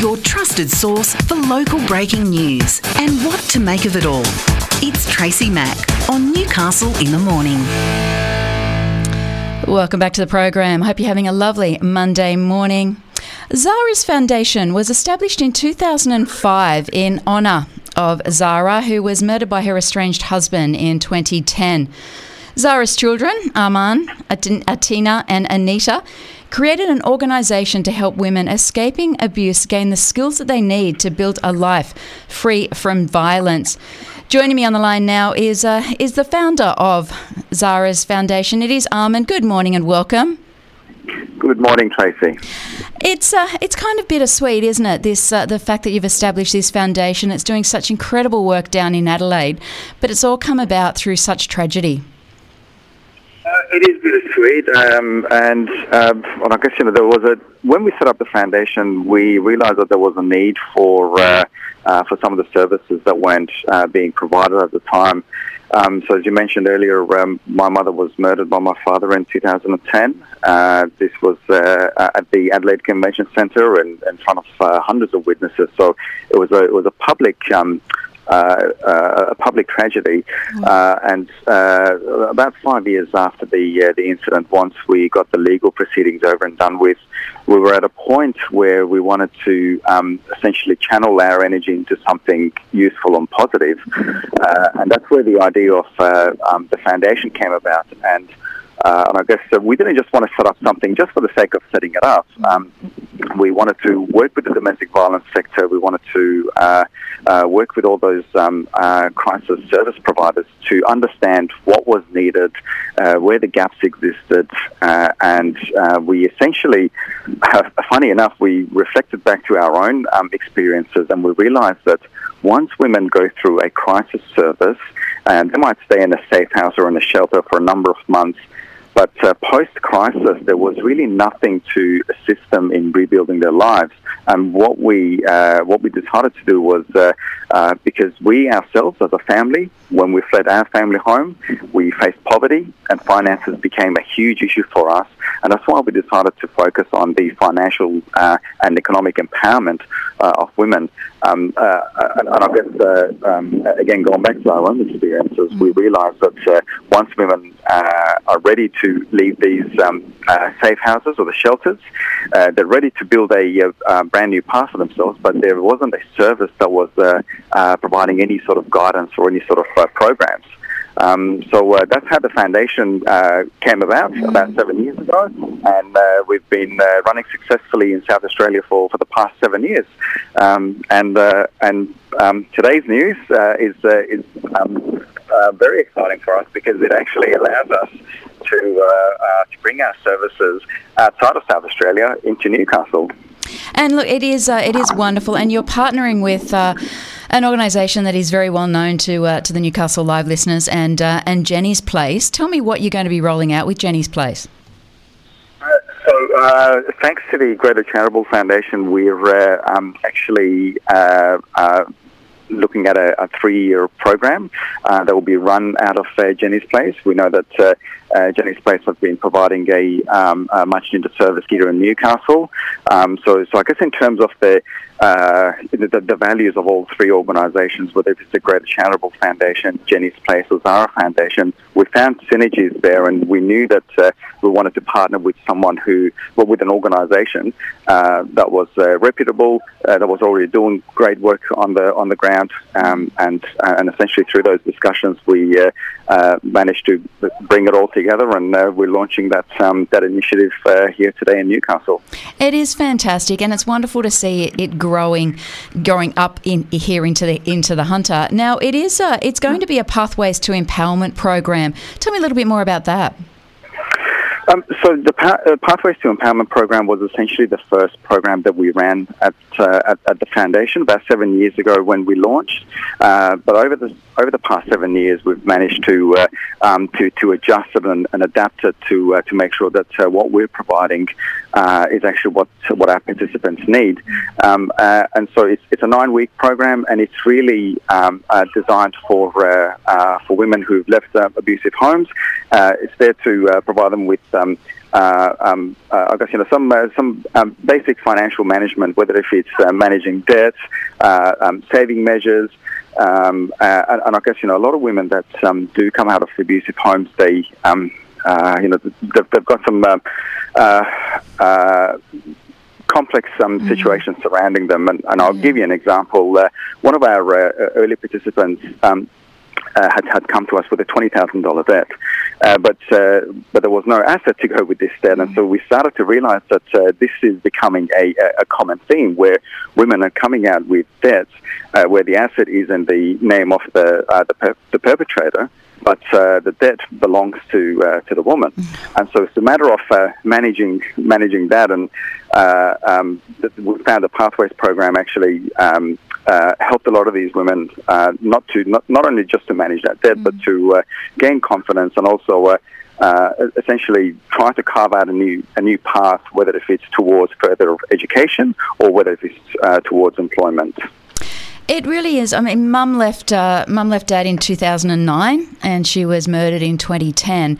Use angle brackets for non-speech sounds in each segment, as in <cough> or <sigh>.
your trusted source for local breaking news and what to make of it all. It's Tracy Mack on Newcastle in the Morning. Welcome back to the program. Hope you're having a lovely Monday morning. Zahra's Foundation was established in 2005 in honour of Zahra, who was murdered by her estranged husband in 2010. Zahra's children, Arman, Atina, and Anita, created an organisation to help women escaping abuse gain the skills that they need to build a life free from violence. Joining me on the line now is uh, is the founder of Zahra's Foundation. It is Arman. Good morning and welcome. Good morning, Tracy. It's uh, it's kind of bittersweet, isn't it? This uh, the fact that you've established this foundation. It's doing such incredible work down in Adelaide, but it's all come about through such tragedy. Uh, it is bittersweet, um, and um, well, I guess you know there was a when we set up the foundation, we realised that there was a need for uh, uh, for some of the services that weren't uh, being provided at the time. Um, so, as you mentioned earlier, um, my mother was murdered by my father in 2010. Uh, this was uh, at the Adelaide Convention Centre in, in front of hundreds of witnesses. So, it was a it was a public um, uh, uh, Uh, uh, a public tragedy. Mm. Uh, and uh, about five years after the the incident, once we got the legal proceedings over and done with, we were at a point where we wanted to um, essentially channel our energy into something useful and positive. Mm. and that's where the idea of um, the foundation came about. And uh, and I guess uh, we didn't just want to set up something just for the sake of setting it up. Um, we wanted to work with the domestic violence sector. We wanted to uh, uh work with all those um, uh, crisis service providers to understand what was needed, uh, where the gaps existed, and we essentially, <laughs> funny enough, we reflected back to our own um, experiences, and we realised that once women go through a crisis service, and they might stay in a safe house or in a shelter for a number of months. But uh, post crisis, there was really nothing to assist them in rebuilding their lives. And what we uh, what we decided to do was uh, uh because we ourselves, as a family, when we fled our family home, we faced poverty, and finances became a huge issue for us. And that's why we decided to focus on the financial uh, and economic empowerment uh, of women. Um, uh, and, and, I guess, uh, um, again, going back to our own experiences, we realised that uh, once women uh, are ready to leave these um, safe houses or the shelters, they're ready to build a, a, brand new path for themselves, but there wasn't a service that was providing any sort of guidance or any sort of programs. Um, so uh, that's how the foundation uh, came about mm. about seven years ago, and uh, we've been uh, running successfully in South Australia for, for the past seven years. Um, and uh, and um, today's news uh, is is um, very exciting for us because it actually allows us to to bring our services outside of South Australia into Newcastle. And look, it is uh, it is wonderful, and you're partnering with uh, an organisation that is very well known to uh, to the Newcastle Live listeners and uh, and Jenny's Place. Tell me what you're going to be rolling out with Jenny's Place. Uh, so, uh, thanks to the Greater Charitable Foundation, we're um, actually looking at a, a three-year program uh, that will be run out of uh, Jenny's Place. We know that uh, uh Jenny's Place has been providing a, um, a much-needed service here in Newcastle. Um, so, so I guess in terms of the uh, the, the, values of all three organisations, whether it's the Greater Charitable Foundation, Jenny's Place, or Zahra Foundation, we found synergies there, and we knew that uh, we wanted to partner with someone who, well, with an organisation uh, that was reputable, that was already doing great work on the on the ground, um, and uh, and essentially through those discussions, we managed to bring it all together, and we're launching that um, that initiative here today in Newcastle. It is fantastic, and it's wonderful to see it, it growing, going up in here into the into the hunter. Now it is a, it's going to be a pathways to empowerment program. Tell me a little bit more about that. Um, so the pa- uh, Pathways to Empowerment program was essentially the first program that we ran at, uh, at, at, the foundation about seven years ago when we launched. Uh, but over the over the past seven years, we've managed to uh, um, to, to adjust it and, and adapt it to uh, to make sure that uh, what we're providing is actually what what our participants need. Um, and so it's, it's a nine week program, and it's really um, designed for for women who've left abusive homes. it's there to provide them with um, uh, um, uh, I guess you know some uh, some um, basic financial management, whether if it's uh, managing debt, uh, um, saving measures, um, uh, and, and, I guess you know a lot of women that um, do come out of abusive homes, they um, you know they've, they've, got some complex um, mm-hmm. situations surrounding them. And, and I'll mm-hmm. give you an example. Uh, one of our uh, early participants um, uh, had, had come to us with a $20,000 debt, uh, but, uh, but there was no asset to go with this debt. And so we started to realize that uh, this is becoming a, a common theme where women are coming out with debts uh, where the asset is in the name of the, uh, the, per- the perpetrator but uh, the debt belongs to uh, to the woman, mm. and so it's a matter of uh, managing managing that. And uh, um, we found the Pathways program actually um, uh, helped a lot of these women uh, not to not, not only just to manage that debt, mm. but to gain confidence and also. essentially, try to carve out a new a new path, whether if it's towards further education or whether if it's towards employment. It really is. I mean, Mum left. Uh, Mum left Dad in 2009, and she was murdered in 2010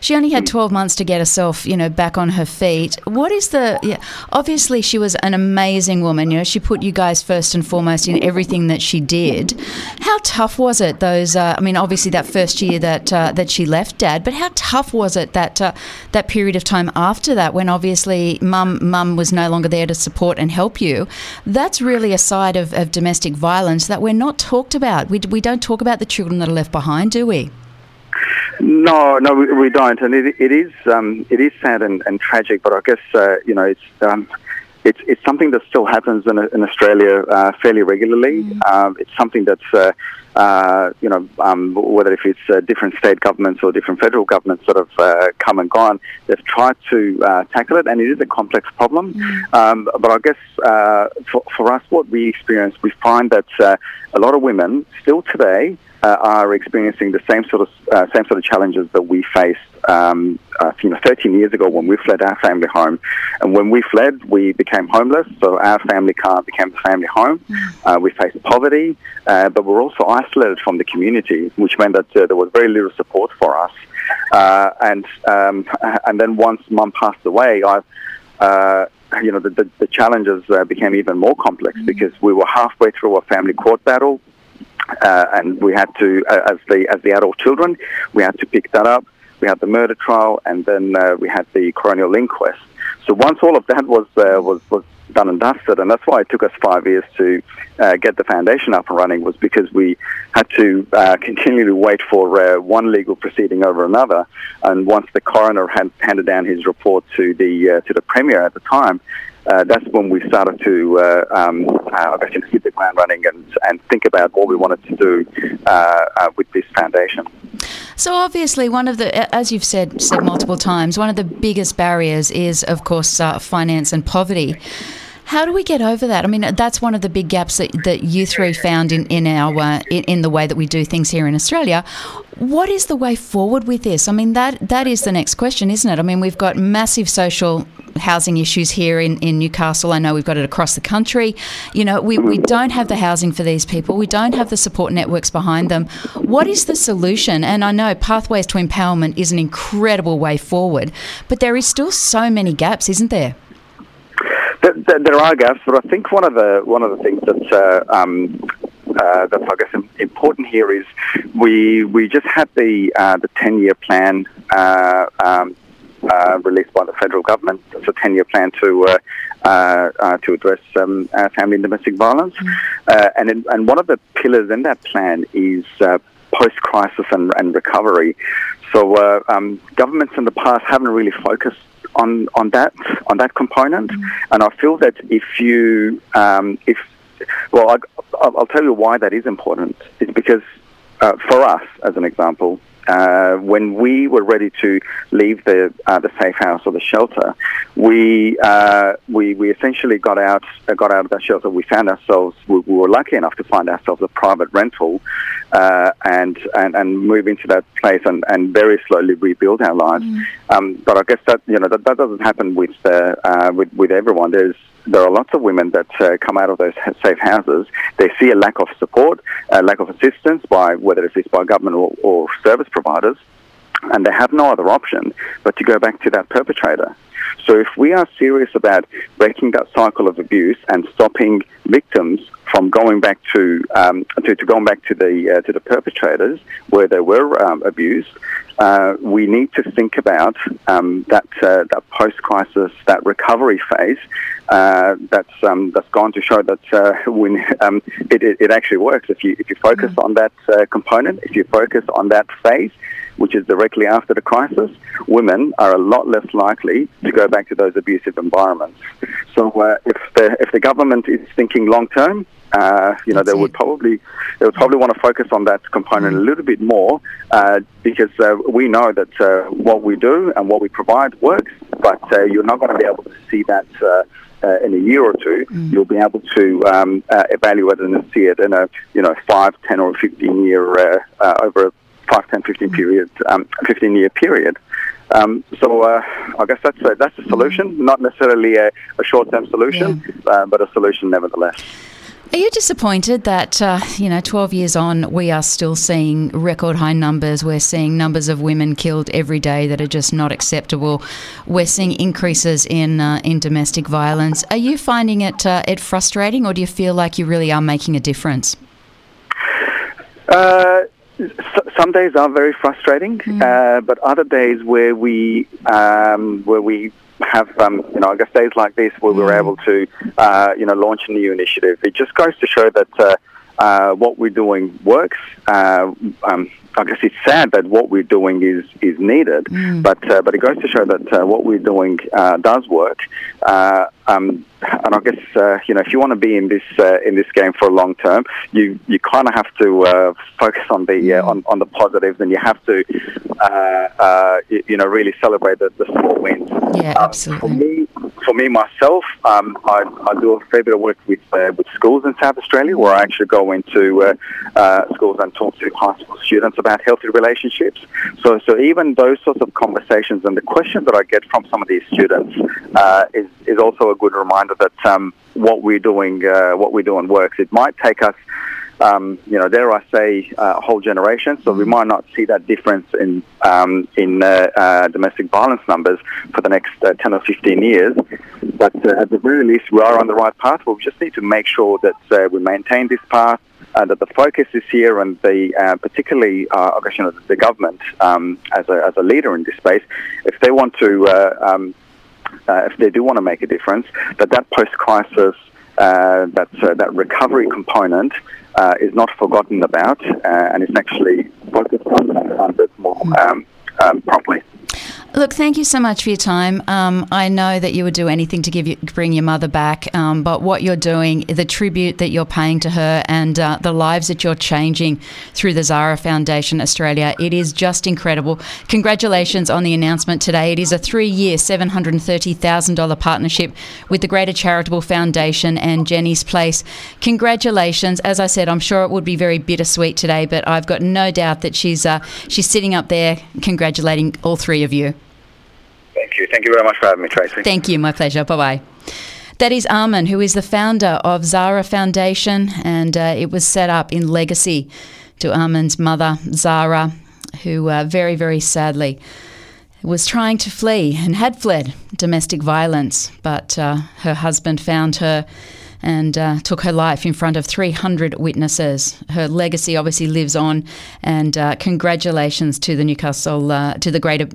she only had 12 months to get herself, you know, back on her feet. What is the, yeah, obviously she was an amazing woman, you know, she put you guys first and foremost in everything that she did. How tough was it those, uh, I mean, obviously that first year that, uh, that she left dad, but how tough was it that, uh, that period of time after that when obviously mum, mum was no longer there to support and help you? That's really a side of, of domestic violence that we're not talked about. We, we don't talk about the children that are left behind, do we? No, no, we, we don't, and it, it is um, it is sad and, and tragic. But I guess uh, you know it's um, it's it's something that still happens in, in Australia uh, fairly regularly. Mm. Um, it's something that's uh, uh, you know um, whether if it's uh, different state governments or different federal governments that have uh, come and gone, they've tried to uh, tackle it, and it is a complex problem. Mm. Um, but I guess for for us, what we experience, we find that a lot of women still today uh, are experiencing the same sort of uh, same sort of challenges that we faced, um, uh, you know, 13 years ago when we fled our family home. And when we fled, we became homeless. So our family car became the family home. Mm. Uh, we faced poverty, uh, but we're also isolated from the community, which meant that uh, there was very little support for us. and um, <laughs> and then once Mum passed away, I you know, the, the, the challenges uh, became even more complex mm. because we were halfway through a family court battle. Uh, and we had to, uh, as the as the adult children, we had to pick that up. We had the murder trial, and then uh, we had the coronial inquest. So once all of that was uh, was was done and dusted, and that's why it took us five years to uh, get the foundation up and running, was because we had to uh, <laughs> continually wait for one legal proceeding over another. And once the coroner had handed down his report to the to the premier at the time, uh, that's when we started to, uh, um, uh, I guess, hit the ground running and, and think about what we wanted to do uh, uh, with this foundation. So obviously, one of the, as you've said said multiple times, one of the biggest barriers is, of course, uh, finance and poverty. How do we get over that? I mean, that's one of the big gaps that, that you three found in, in our in, in, the way that we do things here in Australia. What is the way forward with this? I mean, that that is the next question, isn't it? I mean, we've got massive social housing issues here in, in Newcastle. I know we've got it across the country. You know, we, we don't have the housing for these people. We don't have the support networks behind them. What is the solution? And I know Pathways to Empowerment is an incredible way forward, but there is still so many gaps, isn't there? There are gaps, but I think one of the one of the things that uh, um, uh, that's I guess important here is we we just had the uh, the ten year plan uh, um, uh, released by the federal government. It's a ten year plan to uh, to address um, family and domestic violence, mm. and in, and one of the pillars in that plan is post crisis and, and recovery. So um, governments in the past haven't really focused on on that on that component, mm. and I feel that if you um, if well, I, will tell you why that is important. It's because uh, for us, as an example, uh, when we were ready to leave the uh, the safe house or the shelter, we uh, we we essentially got out uh, got out of that shelter. We found ourselves we, we, were lucky enough to find ourselves a private rental, uh, and, and and move into that place and, and very slowly rebuild our lives. Mm. Um, but I guess that you know that, that doesn't happen with uh, with with everyone. There's there are lots of women that uh, come out of those safe houses. They see a lack of support, a lack of assistance by whether it's by government or, or service providers. And they have no other option but to go back to that perpetrator. So if we are serious about breaking that cycle of abuse and stopping victims from going back to um, to, to, going back to the uh, to the perpetrators where they were um, abused, uh, we need to think about um, that uh, that post crisis, that recovery phase. Uh, that's um, that's gone to show that uh, <laughs> when um, it, it, actually works. If you if you focus mm. on that uh, component, if you focus on that phase, which is directly after the crisis, women are a lot less likely to go back to those abusive environments. So uh, if the if the government is thinking long term, uh, you know, That's they would probably they would probably want to focus on that component mm. a little bit more uh, because uh, we know that uh, what we do and what we provide works, but uh, you're not going to be able to see that. Uh, in a year or two, mm. you'll be able to um, evaluate and see it in a you know five, ten, or fifteen year over 5, 10, 15 period, um, 15 year period. Um, so uh, I guess that's a, that's a solution, not necessarily a, a short term solution, yeah. uh, but a solution nevertheless. Are you disappointed that, uh, you know, 12 years on, we are still seeing record high numbers? We're seeing numbers of women killed every day that are just not acceptable. We're seeing increases in uh, in domestic violence. Are you finding it uh, it frustrating, or do you feel like you really are making a difference? Some days are very frustrating, mm. uh, but other days where we um, where we have um, you know I guess days like this where mm. we're able to uh, you know launch a new initiative. It just goes to show that uh, uh what we're doing works. Uh, um, I guess it's sad that what we're doing is is needed, mm. but uh, but it goes to show that what we're doing does work. Um, and I guess uh, you know if you want to be in this uh, in this game for a long term, you you kind of have to uh, focus on the uh, on, on the positives, and you have to uh, uh, you, you, know really celebrate the, the small wins. Yeah, um, absolutely. For me, for me myself, um, I, I, do a fair bit of work with with schools in South Australia, where I actually go into schools and talk to high school students about healthy relationships. So so even those sorts of conversations and the questions that I get from some of these students is is also a good reminder that um, what we're doing, uh, what we're doing works. It might take us, um, you know, dare I say, uh, a whole generation. So we mm-hmm. might not see that difference in um, in uh, uh, domestic violence numbers for the next uh, ten or fifteen years. But uh, at the very least, we are on the right path. We just need to make sure that we maintain this path. And that the focus is here, and the particularly, I guess, you know, the government um, as a as a leader in this space, if they want to um, uh, if they do want to make a difference, that that post-crisis, uh, that uh, that recovery component uh, is not forgotten about, uh, and is actually focused on, on a bit more um, um, properly. Look, thank you so much for your time. Um, I know that you would do anything to give you, bring your mother back, um, but what you're doing, the tribute that you're paying to her, and uh, the lives that you're changing through the Zahra Foundation Australia, it is just incredible. Congratulations on the announcement today. It is a three-year, seven hundred and thirty thousand dollar partnership with the Greater Charitable Foundation and Jenny's Place. Congratulations. As I said, I'm sure it would be very bittersweet today, but I've got no doubt that she's uh, she's sitting up there congratulating all three of you. Thank you. Thank you very much for having me, Tracy. Thank you. My pleasure. Bye bye. That is Armin, who is the founder of Zahra Foundation, and uh, it was set up in legacy to Armin's mother, Zahra, who uh, very, very sadly was trying to flee and had fled domestic violence, but uh, her husband found her and uh, took her life in front of 300 witnesses. Her legacy obviously lives on, and uh, congratulations to the Newcastle, uh, to the Greater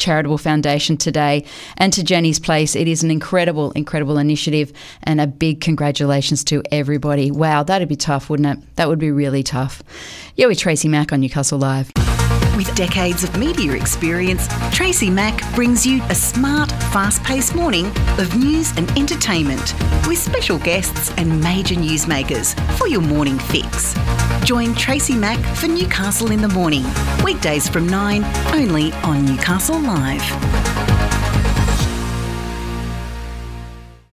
Charitable Foundation today and to Jenny's Place. It is an incredible, incredible initiative and a big congratulations to everybody. Wow, that'd be tough, wouldn't it? That would be really tough. You're with Tracy Mack on Newcastle Live. With decades of media experience, Tracy Mack brings you a smart, fast paced morning of news and entertainment with special guests and major newsmakers for your morning fix. Join Tracy Mack for Newcastle in the Morning, weekdays from 9, only on Newcastle Live.